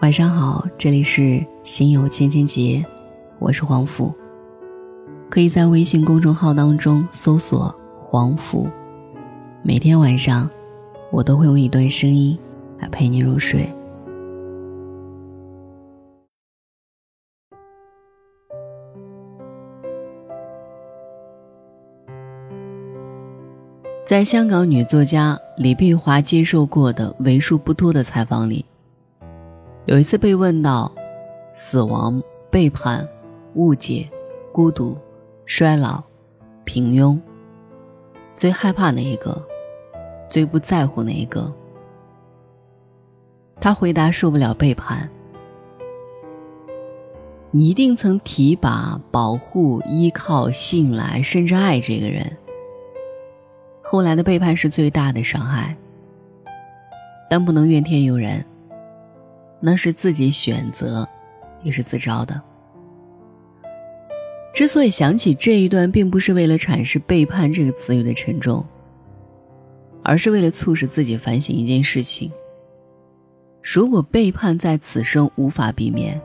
晚上好，这里是心有千千结，我是黄甫。可以在微信公众号当中搜索“黄甫”，每天晚上我都会用一段声音来陪你入睡。在香港女作家李碧华接受过的为数不多的采访里。有一次被问到，死亡、背叛、误解、孤独、衰老、平庸，最害怕哪一个？最不在乎哪一个？他回答：受不了背叛。你一定曾提拔、保护、依靠、信赖，甚至爱这个人。后来的背叛是最大的伤害，但不能怨天尤人。那是自己选择，也是自招的。之所以想起这一段，并不是为了阐释“背叛”这个词语的沉重，而是为了促使自己反省一件事情：如果背叛在此生无法避免，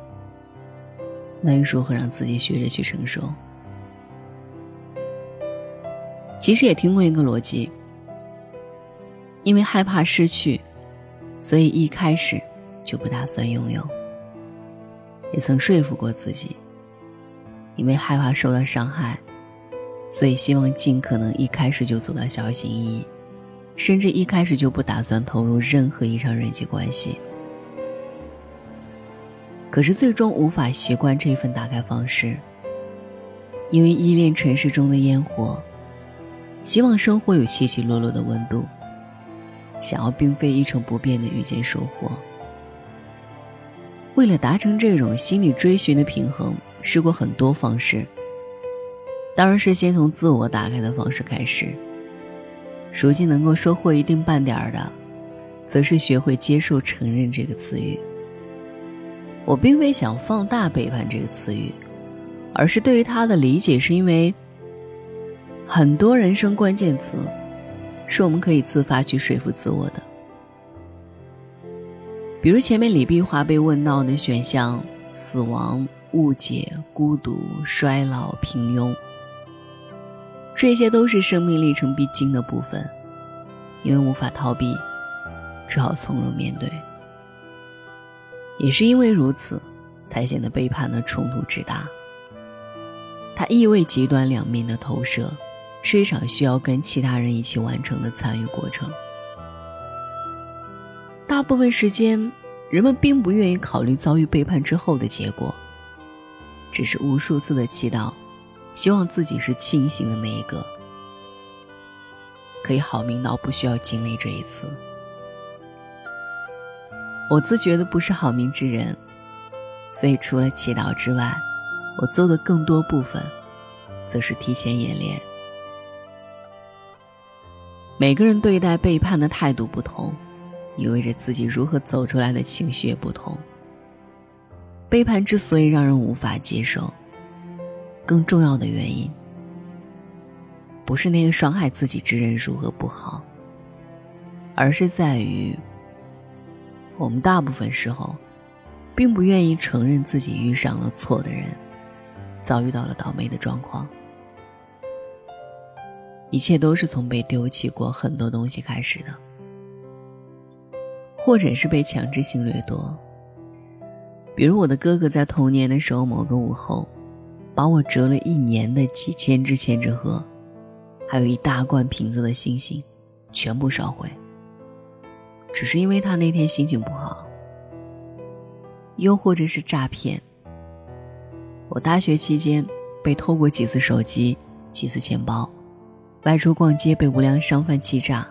那又如何让自己学着去承受？其实也听过一个逻辑：因为害怕失去，所以一开始。就不打算拥有。也曾说服过自己，因为害怕受到伤害，所以希望尽可能一开始就走到小心翼翼，甚至一开始就不打算投入任何一场人际关系。可是最终无法习惯这份打开方式，因为依恋尘世中的烟火，希望生活有起起落落的温度，想要并非一成不变的遇见收获。为了达成这种心理追寻的平衡，试过很多方式。当然是先从自我打开的方式开始。如今能够收获一定半点儿的，则是学会接受、承认这个词语。我并非想放大“背叛”这个词语，而是对于它的理解，是因为很多人生关键词，是我们可以自发去说服自我的。比如前面李碧华被问到的选项：死亡、误解、孤独、衰老、平庸，这些都是生命历程必经的部分，因为无法逃避，只好从容面对。也是因为如此，才显得背叛的冲突之大。它意味极端两面的投射，是一场需要跟其他人一起完成的参与过程。大部分时间，人们并不愿意考虑遭遇背叛之后的结果，只是无数次的祈祷，希望自己是清醒的那一个，可以好命到不需要经历这一次。我自觉的不是好命之人，所以除了祈祷之外，我做的更多部分，则是提前演练。每个人对待背叛的态度不同。意味着自己如何走出来的情绪也不同。背叛之所以让人无法接受，更重要的原因，不是那个伤害自己之人如何不好，而是在于，我们大部分时候，并不愿意承认自己遇上了错的人，遭遇到了倒霉的状况。一切都是从被丢弃过很多东西开始的。或者是被强制性掠夺，比如我的哥哥在童年的时候，某个午后，把我折了一年的几千只千纸鹤，还有一大罐瓶子的星星，全部烧毁。只是因为他那天心情不好。又或者是诈骗，我大学期间被偷过几次手机，几次钱包，外出逛街被无良商贩欺诈。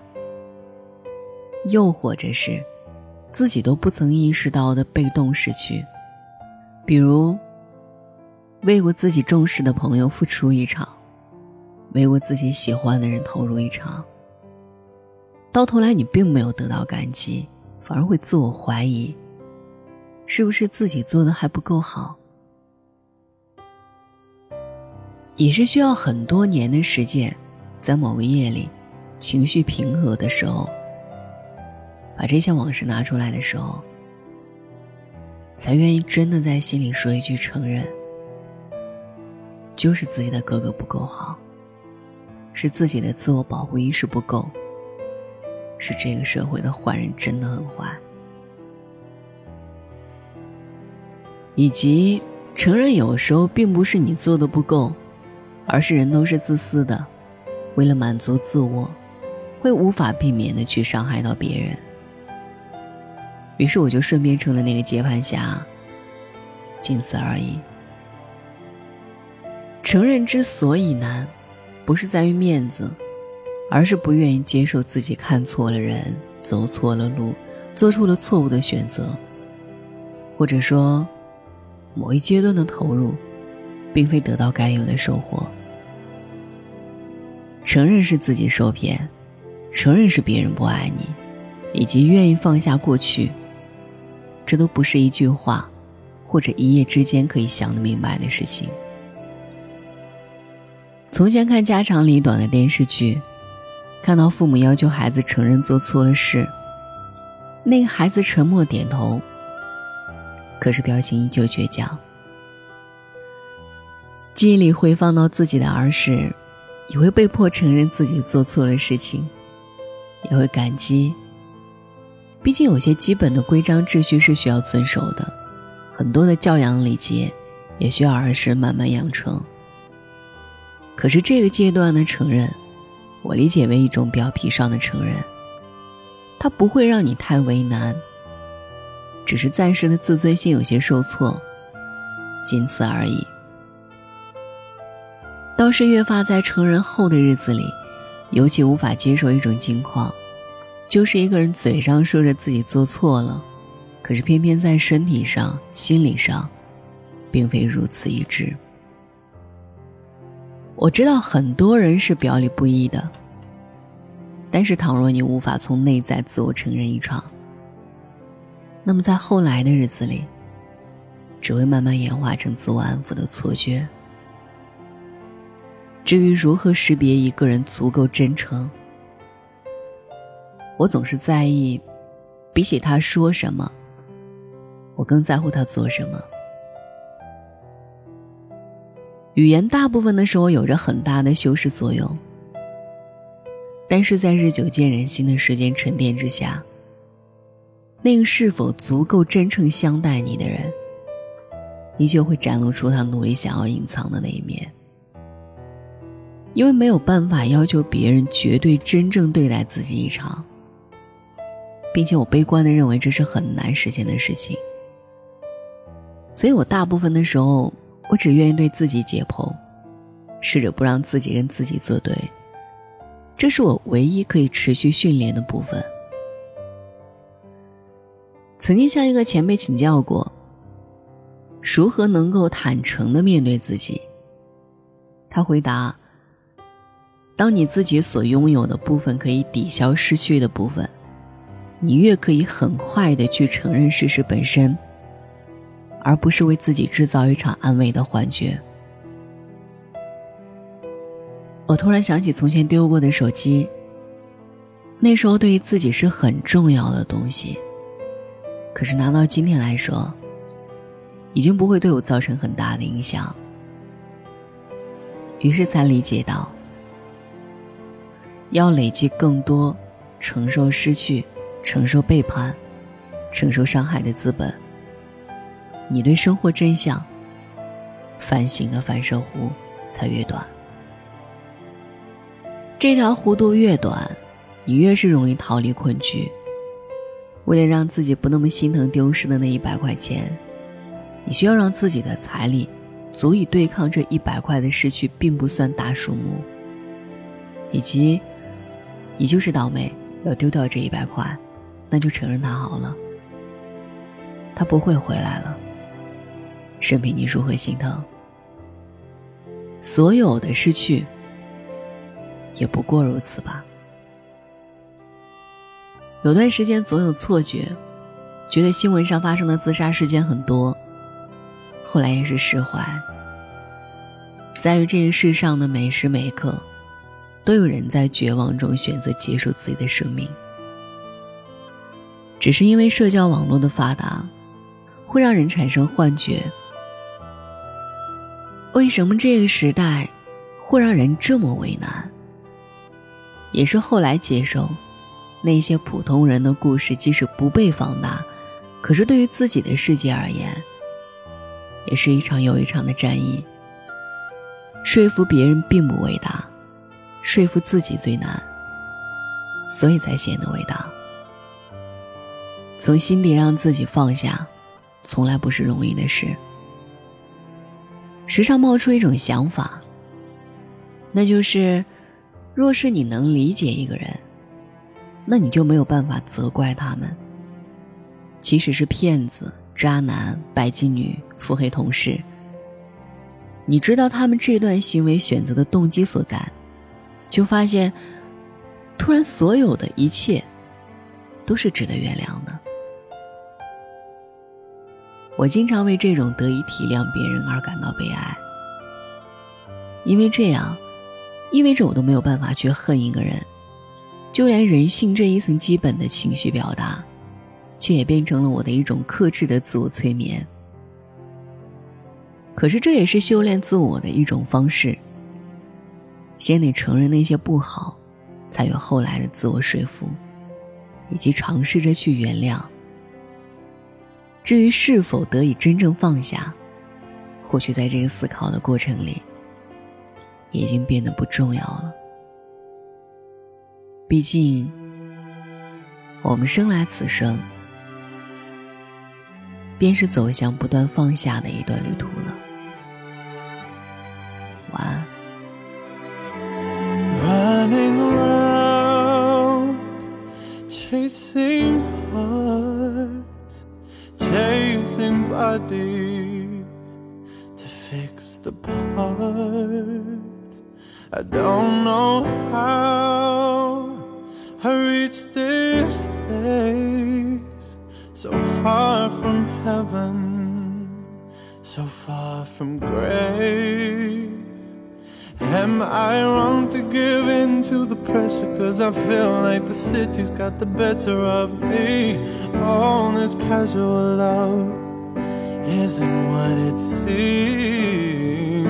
又或者是。自己都不曾意识到的被动失去，比如为我自己重视的朋友付出一场，为我自己喜欢的人投入一场，到头来你并没有得到感激，反而会自我怀疑，是不是自己做的还不够好？也是需要很多年的时间，在某个夜里，情绪平和的时候。把这些往事拿出来的时候，才愿意真的在心里说一句承认，就是自己的哥哥不够好，是自己的自我保护意识不够，是这个社会的坏人真的很坏，以及承认有时候并不是你做的不够，而是人都是自私的，为了满足自我，会无法避免的去伤害到别人。于是我就顺便成了那个接盘侠，仅此而已。承认之所以难，不是在于面子，而是不愿意接受自己看错了人，走错了路，做出了错误的选择，或者说，某一阶段的投入，并非得到该有的收获。承认是自己受骗，承认是别人不爱你，以及愿意放下过去。这都不是一句话，或者一夜之间可以想得明白的事情。从前看家长里短的电视剧，看到父母要求孩子承认做错了事，那个孩子沉默点头，可是表情依旧倔强。记忆里回放到自己的儿时，也会被迫承认自己做错了事情，也会感激。毕竟有些基本的规章秩序是需要遵守的，很多的教养礼节也需要儿时慢慢养成。可是这个阶段的承认，我理解为一种表皮上的承认，它不会让你太为难，只是暂时的自尊心有些受挫，仅此而已。倒是越发在成人后的日子里，尤其无法接受一种境况。就是一个人嘴上说着自己做错了，可是偏偏在身体上、心理上，并非如此一致。我知道很多人是表里不一的，但是倘若你无法从内在自我承认一场，那么在后来的日子里，只会慢慢演化成自我安抚的错觉。至于如何识别一个人足够真诚？我总是在意，比起他说什么，我更在乎他做什么。语言大部分的时候有着很大的修饰作用，但是在日久见人心的时间沉淀之下，那个是否足够真诚相待你的人，依旧会展露出他努力想要隐藏的那一面。因为没有办法要求别人绝对真正对待自己一场。并且我悲观的认为这是很难实现的事情，所以我大部分的时候，我只愿意对自己解剖，试着不让自己跟自己作对，这是我唯一可以持续训练的部分。曾经向一个前辈请教过，如何能够坦诚的面对自己，他回答：当你自己所拥有的部分可以抵消失去的部分。你越可以很快的去承认事实本身，而不是为自己制造一场安慰的幻觉。我突然想起从前丢过的手机，那时候对于自己是很重要的东西，可是拿到今天来说，已经不会对我造成很大的影响。于是才理解到，要累积更多，承受失去。承受背叛、承受伤害的资本，你对生活真相反省的反射弧才越短。这条弧度越短，你越是容易逃离困局。为了让自己不那么心疼丢失的那一百块钱，你需要让自己的财力足以对抗这一百块的失去，并不算大数目。以及，你就是倒霉，要丢掉这一百块。那就承认他好了，他不会回来了。任凭你如何心疼，所有的失去也不过如此吧。有段时间总有错觉，觉得新闻上发生的自杀事件很多，后来也是释怀。在于这个世上的每时每刻，都有人在绝望中选择结束自己的生命。只是因为社交网络的发达，会让人产生幻觉。为什么这个时代会让人这么为难？也是后来接受那些普通人的故事，即使不被放大，可是对于自己的世界而言，也是一场又一场的战役。说服别人并不伟大，说服自己最难，所以才显得伟大。从心底让自己放下，从来不是容易的事。时常冒出一种想法，那就是：若是你能理解一个人，那你就没有办法责怪他们。即使是骗子、渣男、拜金女、腹黑同事，你知道他们这段行为选择的动机所在，就发现，突然所有的一切，都是值得原谅的。我经常为这种得以体谅别人而感到悲哀，因为这样，意味着我都没有办法去恨一个人，就连人性这一层基本的情绪表达，却也变成了我的一种克制的自我催眠。可是这也是修炼自我的一种方式。先得承认那些不好，才有后来的自我说服，以及尝试着去原谅。至于是否得以真正放下，或许在这个思考的过程里，已经变得不重要了。毕竟，我们生来此生，便是走向不断放下的一段旅途了。晚安。Bodies to fix the parts. I don't know how I reached this place, so far from heaven, so far from grace. Am I wrong to give in to the pressure? Cause I feel like the city's got the better of me. All this casual love isn't what it seems.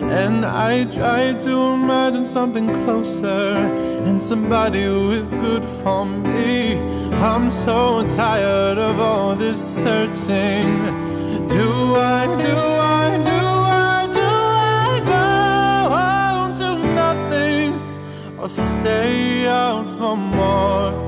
And I try to imagine something closer and somebody who is good for me. I'm so tired of all this searching. Do I, do I, or stay out for more.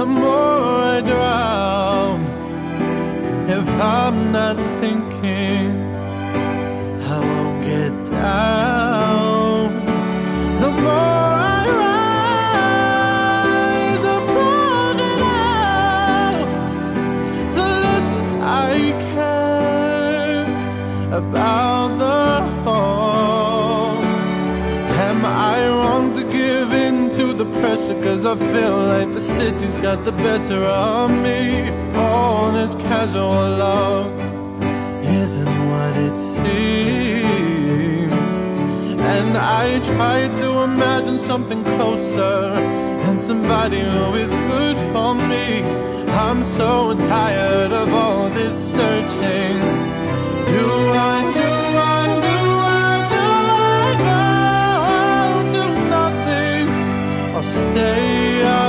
the more I drown. If I'm not thinking, I won't get down. Pressure? Cause I feel like the city's got the better of me. All this casual love isn't what it seems. And I try to imagine something closer and somebody who is good for me. I'm so tired of all this searching. Do I, do stay